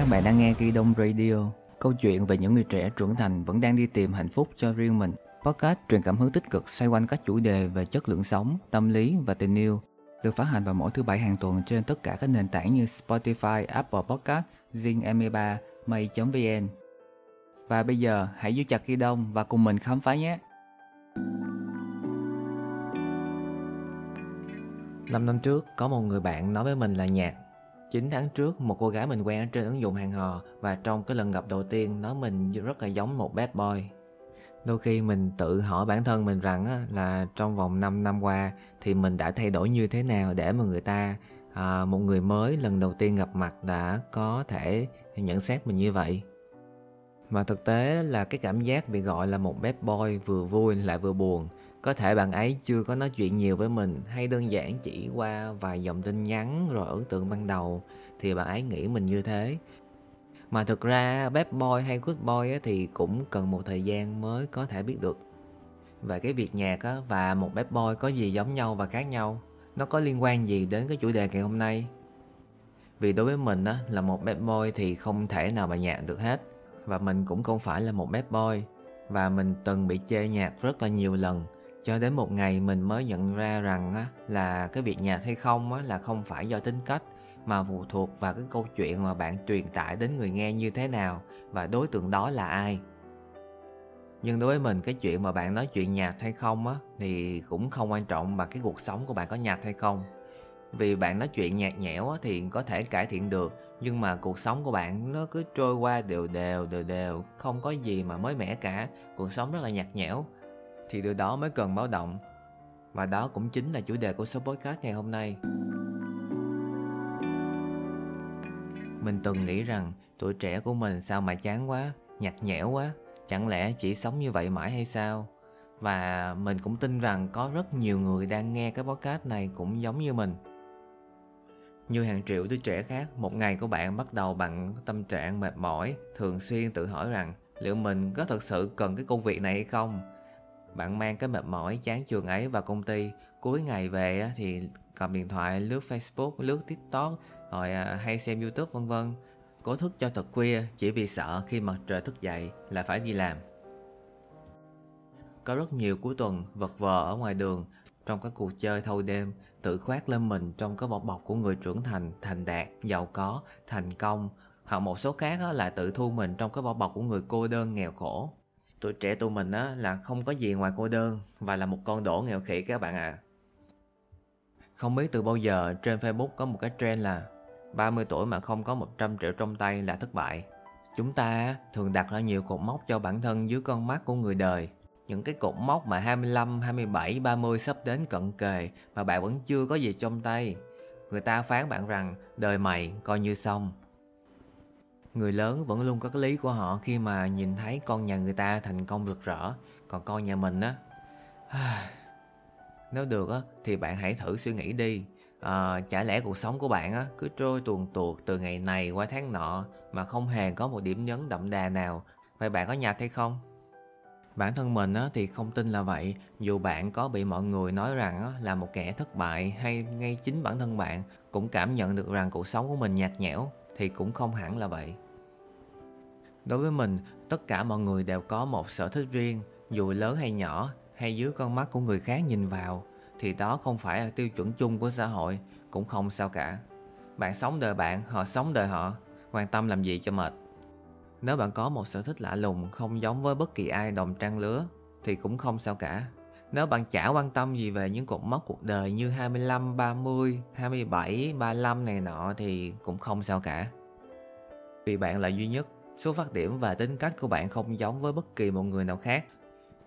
Các bạn đang nghe Ghi Đông Radio, câu chuyện về những người trẻ trưởng thành vẫn đang đi tìm hạnh phúc cho riêng mình. Podcast truyền cảm hứng tích cực xoay quanh các chủ đề về chất lượng sống, tâm lý và tình yêu. Được phát hành vào mỗi thứ bảy hàng tuần trên tất cả các nền tảng như Spotify, Apple Podcast, Zing M3, May.vn. Và bây giờ hãy giữ chặt Ghi Đông và cùng mình khám phá nhé! Năm năm trước, có một người bạn nói với mình là nhạc 9 tháng trước, một cô gái mình quen trên ứng dụng hẹn hò và trong cái lần gặp đầu tiên nói mình rất là giống một bad boy. Đôi khi mình tự hỏi bản thân mình rằng là trong vòng 5 năm qua thì mình đã thay đổi như thế nào để mà người ta, à, một người mới lần đầu tiên gặp mặt đã có thể nhận xét mình như vậy. Mà thực tế là cái cảm giác bị gọi là một bad boy vừa vui lại vừa buồn có thể bạn ấy chưa có nói chuyện nhiều với mình hay đơn giản chỉ qua vài dòng tin nhắn rồi ấn tượng ban đầu thì bạn ấy nghĩ mình như thế. Mà thực ra bad boy hay good boy thì cũng cần một thời gian mới có thể biết được. Và cái việc nhạc và một bad boy có gì giống nhau và khác nhau nó có liên quan gì đến cái chủ đề ngày hôm nay? Vì đối với mình á, là một bad boy thì không thể nào mà nhạc được hết. Và mình cũng không phải là một bad boy. Và mình từng bị chê nhạc rất là nhiều lần cho đến một ngày mình mới nhận ra rằng á, là cái việc nhạt hay không á, là không phải do tính cách mà phụ thuộc vào cái câu chuyện mà bạn truyền tải đến người nghe như thế nào và đối tượng đó là ai. Nhưng đối với mình cái chuyện mà bạn nói chuyện nhạt hay không á thì cũng không quan trọng bằng cái cuộc sống của bạn có nhạt hay không. Vì bạn nói chuyện nhạt nhẽo á, thì có thể cải thiện được nhưng mà cuộc sống của bạn nó cứ trôi qua đều đều đều đều không có gì mà mới mẻ cả. Cuộc sống rất là nhạt nhẽo thì điều đó mới cần báo động. Và đó cũng chính là chủ đề của số podcast ngày hôm nay. Mình từng nghĩ rằng tuổi trẻ của mình sao mà chán quá, nhạt nhẽo quá, chẳng lẽ chỉ sống như vậy mãi hay sao? Và mình cũng tin rằng có rất nhiều người đang nghe cái podcast này cũng giống như mình. Như hàng triệu đứa trẻ khác, một ngày của bạn bắt đầu bằng tâm trạng mệt mỏi, thường xuyên tự hỏi rằng liệu mình có thật sự cần cái công việc này hay không? Bạn mang cái mệt mỏi chán trường ấy vào công ty. Cuối ngày về thì cầm điện thoại lướt Facebook, lướt TikTok Rồi à, hay xem Youtube vân vân. Cố thức cho thật khuya chỉ vì sợ khi mặt trời thức dậy là phải đi làm. Có rất nhiều cuối tuần vật vờ ở ngoài đường. Trong các cuộc chơi thâu đêm Tự khoác lên mình trong cái bọc bọc của người trưởng thành, thành đạt, giàu có, thành công. Hoặc một số khác là tự thu mình trong cái bọc bọc của người cô đơn nghèo khổ. Tuổi trẻ tụi mình á là không có gì ngoài cô đơn và là một con đổ nghèo khỉ các bạn ạ. À. Không biết từ bao giờ trên Facebook có một cái trend là 30 tuổi mà không có 100 triệu trong tay là thất bại. Chúng ta thường đặt ra nhiều cột mốc cho bản thân dưới con mắt của người đời. Những cái cột mốc mà 25, 27, 30 sắp đến cận kề mà bạn vẫn chưa có gì trong tay. Người ta phán bạn rằng đời mày coi như xong Người lớn vẫn luôn có cái lý của họ khi mà nhìn thấy con nhà người ta thành công rực rỡ. Còn con nhà mình á Nếu được á thì bạn hãy thử suy nghĩ đi. À, Chả lẽ cuộc sống của bạn á cứ trôi tuồn tuột từ ngày này qua tháng nọ Mà không hề có một điểm nhấn đậm đà nào. Vậy bạn có nhạt hay không? Bản thân mình á, thì không tin là vậy. Dù bạn có bị mọi người nói rằng á, là một kẻ thất bại Hay ngay chính bản thân bạn cũng cảm nhận được rằng cuộc sống của mình nhạt nhẽo thì cũng không hẳn là vậy. Đối với mình, tất cả mọi người đều có một sở thích riêng, dù lớn hay nhỏ, hay dưới con mắt của người khác nhìn vào, thì đó không phải là tiêu chuẩn chung của xã hội, cũng không sao cả. Bạn sống đời bạn, họ sống đời họ, quan tâm làm gì cho mệt. Nếu bạn có một sở thích lạ lùng không giống với bất kỳ ai đồng trang lứa, thì cũng không sao cả. Nếu bạn chả quan tâm gì về những cột mốc cuộc đời như 25, 30, 27, 35 này nọ thì cũng không sao cả. Vì bạn là duy nhất, số phát điểm và tính cách của bạn không giống với bất kỳ một người nào khác.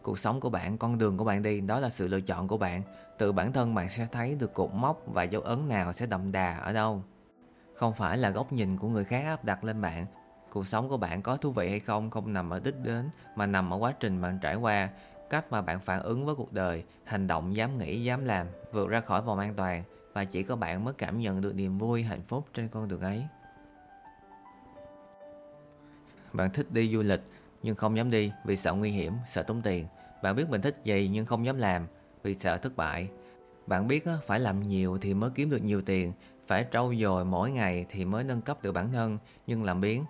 Cuộc sống của bạn, con đường của bạn đi, đó là sự lựa chọn của bạn. Từ bản thân bạn sẽ thấy được cột mốc và dấu ấn nào sẽ đậm đà ở đâu. Không phải là góc nhìn của người khác áp đặt lên bạn. Cuộc sống của bạn có thú vị hay không không nằm ở đích đến mà nằm ở quá trình bạn trải qua cách mà bạn phản ứng với cuộc đời, hành động dám nghĩ, dám làm, vượt ra khỏi vòng an toàn và chỉ có bạn mới cảm nhận được niềm vui, hạnh phúc trên con đường ấy. Bạn thích đi du lịch nhưng không dám đi vì sợ nguy hiểm, sợ tốn tiền. Bạn biết mình thích gì nhưng không dám làm vì sợ thất bại. Bạn biết phải làm nhiều thì mới kiếm được nhiều tiền phải trau dồi mỗi ngày thì mới nâng cấp được bản thân nhưng làm biến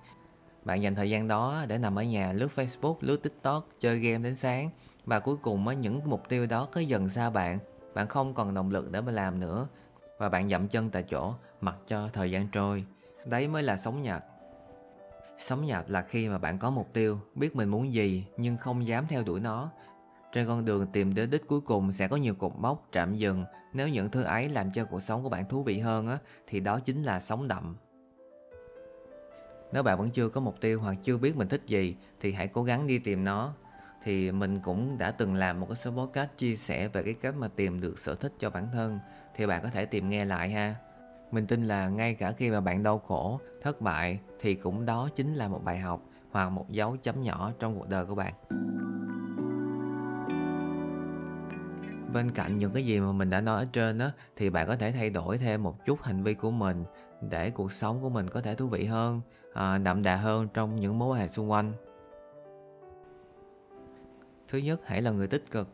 bạn dành thời gian đó để nằm ở nhà lướt Facebook, lướt TikTok, chơi game đến sáng và cuối cùng mới những mục tiêu đó cứ dần xa bạn bạn không còn động lực để mà làm nữa và bạn dậm chân tại chỗ mặc cho thời gian trôi đấy mới là sống nhạt sống nhạt là khi mà bạn có mục tiêu, biết mình muốn gì, nhưng không dám theo đuổi nó. Trên con đường tìm đến đích cuối cùng sẽ có nhiều cột mốc, trạm dừng. Nếu những thứ ấy làm cho cuộc sống của bạn thú vị hơn á, thì đó chính là sống đậm. Nếu bạn vẫn chưa có mục tiêu hoặc chưa biết mình thích gì, thì hãy cố gắng đi tìm nó. Thì mình cũng đã từng làm một cái số podcast chia sẻ về cái cách mà tìm được sở thích cho bản thân, thì bạn có thể tìm nghe lại ha mình tin là ngay cả khi mà bạn đau khổ thất bại thì cũng đó chính là một bài học hoặc một dấu chấm nhỏ trong cuộc đời của bạn. Bên cạnh những cái gì mà mình đã nói ở trên đó thì bạn có thể thay đổi thêm một chút hành vi của mình để cuộc sống của mình có thể thú vị hơn à, đậm đà hơn trong những mối quan hệ xung quanh. Thứ nhất hãy là người tích cực.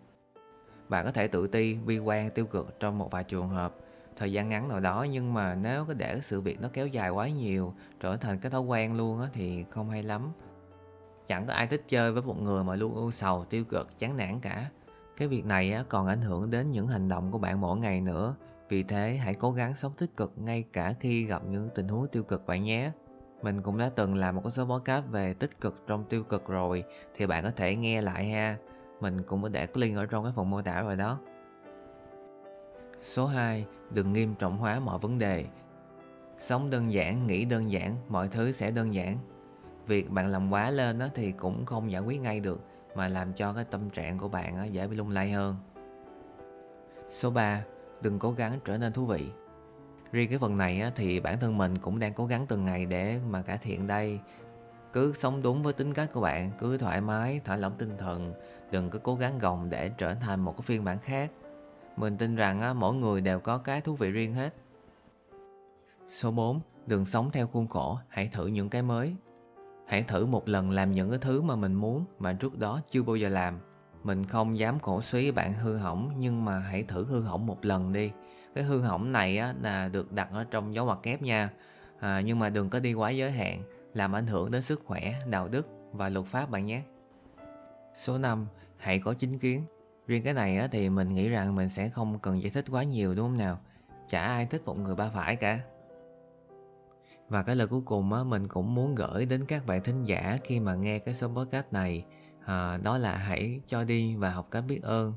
Bạn có thể tự ti bi quan tiêu cực trong một vài trường hợp thời gian ngắn nào đó nhưng mà nếu cứ để sự việc nó kéo dài quá nhiều trở thành cái thói quen luôn á thì không hay lắm. Chẳng có ai thích chơi với một người mà luôn ưu sầu tiêu cực chán nản cả. Cái việc này á, còn ảnh hưởng đến những hành động của bạn mỗi ngày nữa. Vì thế hãy cố gắng sống tích cực ngay cả khi gặp những tình huống tiêu cực bạn nhé. Mình cũng đã từng làm một số số podcast về tích cực trong tiêu cực rồi thì bạn có thể nghe lại ha. Mình cũng có để cái link ở trong cái phần mô tả rồi đó số 2 đừng nghiêm trọng hóa mọi vấn đề. Sống đơn giản, nghĩ đơn giản, mọi thứ sẽ đơn giản. Việc bạn làm quá lên thì cũng không giải quyết ngay được, mà làm cho cái tâm trạng của bạn dễ bị lung lay hơn. Số 3 đừng cố gắng trở nên thú vị. Riêng cái phần này thì bản thân mình cũng đang cố gắng từng ngày để mà cải thiện đây. Cứ sống đúng với tính cách của bạn, cứ thoải mái, thả lỏng tinh thần, đừng có cố gắng gồng để trở thành một cái phiên bản khác mình tin rằng mỗi người đều có cái thú vị riêng hết. Số 4 đừng sống theo khuôn khổ hãy thử những cái mới. Hãy thử một lần làm những cái thứ mà mình muốn mà trước đó chưa bao giờ làm. Mình không dám cổ suý bạn hư hỏng nhưng mà hãy thử hư hỏng một lần đi. Cái hư hỏng này á, là được đặt ở trong dấu ngoặc kép nha. À, nhưng mà đừng có đi quá giới hạn làm ảnh hưởng đến sức khỏe đạo đức và luật pháp bạn nhé. Số 5 hãy có chính kiến riêng cái này á, thì mình nghĩ rằng mình sẽ không cần giải thích quá nhiều đúng không nào? Chả ai thích một người ba phải cả. Và cái lời cuối cùng á, mình cũng muốn gửi đến các bạn thính giả khi mà nghe cái số podcast này. À, đó là hãy cho đi và học cách biết ơn.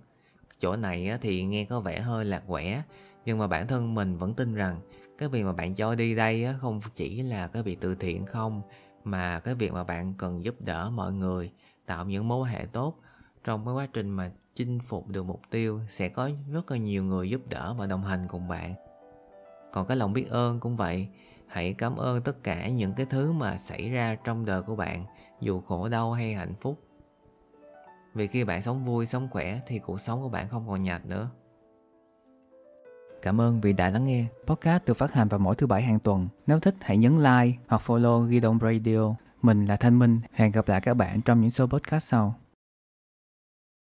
Chỗ này á, thì nghe có vẻ hơi lạc quẻ nhưng mà bản thân mình vẫn tin rằng cái việc mà bạn cho đi đây á, không chỉ là cái việc từ thiện không mà cái việc mà bạn cần giúp đỡ mọi người tạo những mối hệ tốt trong cái quá trình mà chinh phục được mục tiêu sẽ có rất là nhiều người giúp đỡ và đồng hành cùng bạn còn cái lòng biết ơn cũng vậy, hãy cảm ơn tất cả những cái thứ mà xảy ra trong đời của bạn, dù khổ, đau hay hạnh phúc vì khi bạn sống vui, sống khỏe thì cuộc sống của bạn không còn nhạt nữa Cảm ơn vì đã lắng nghe. Podcast được phát hành vào mỗi thứ bảy hàng tuần. Nếu thích, hãy nhấn like hoặc follow Gidon Radio. Mình là Thanh Minh. Hẹn gặp lại các bạn trong những số podcast sau.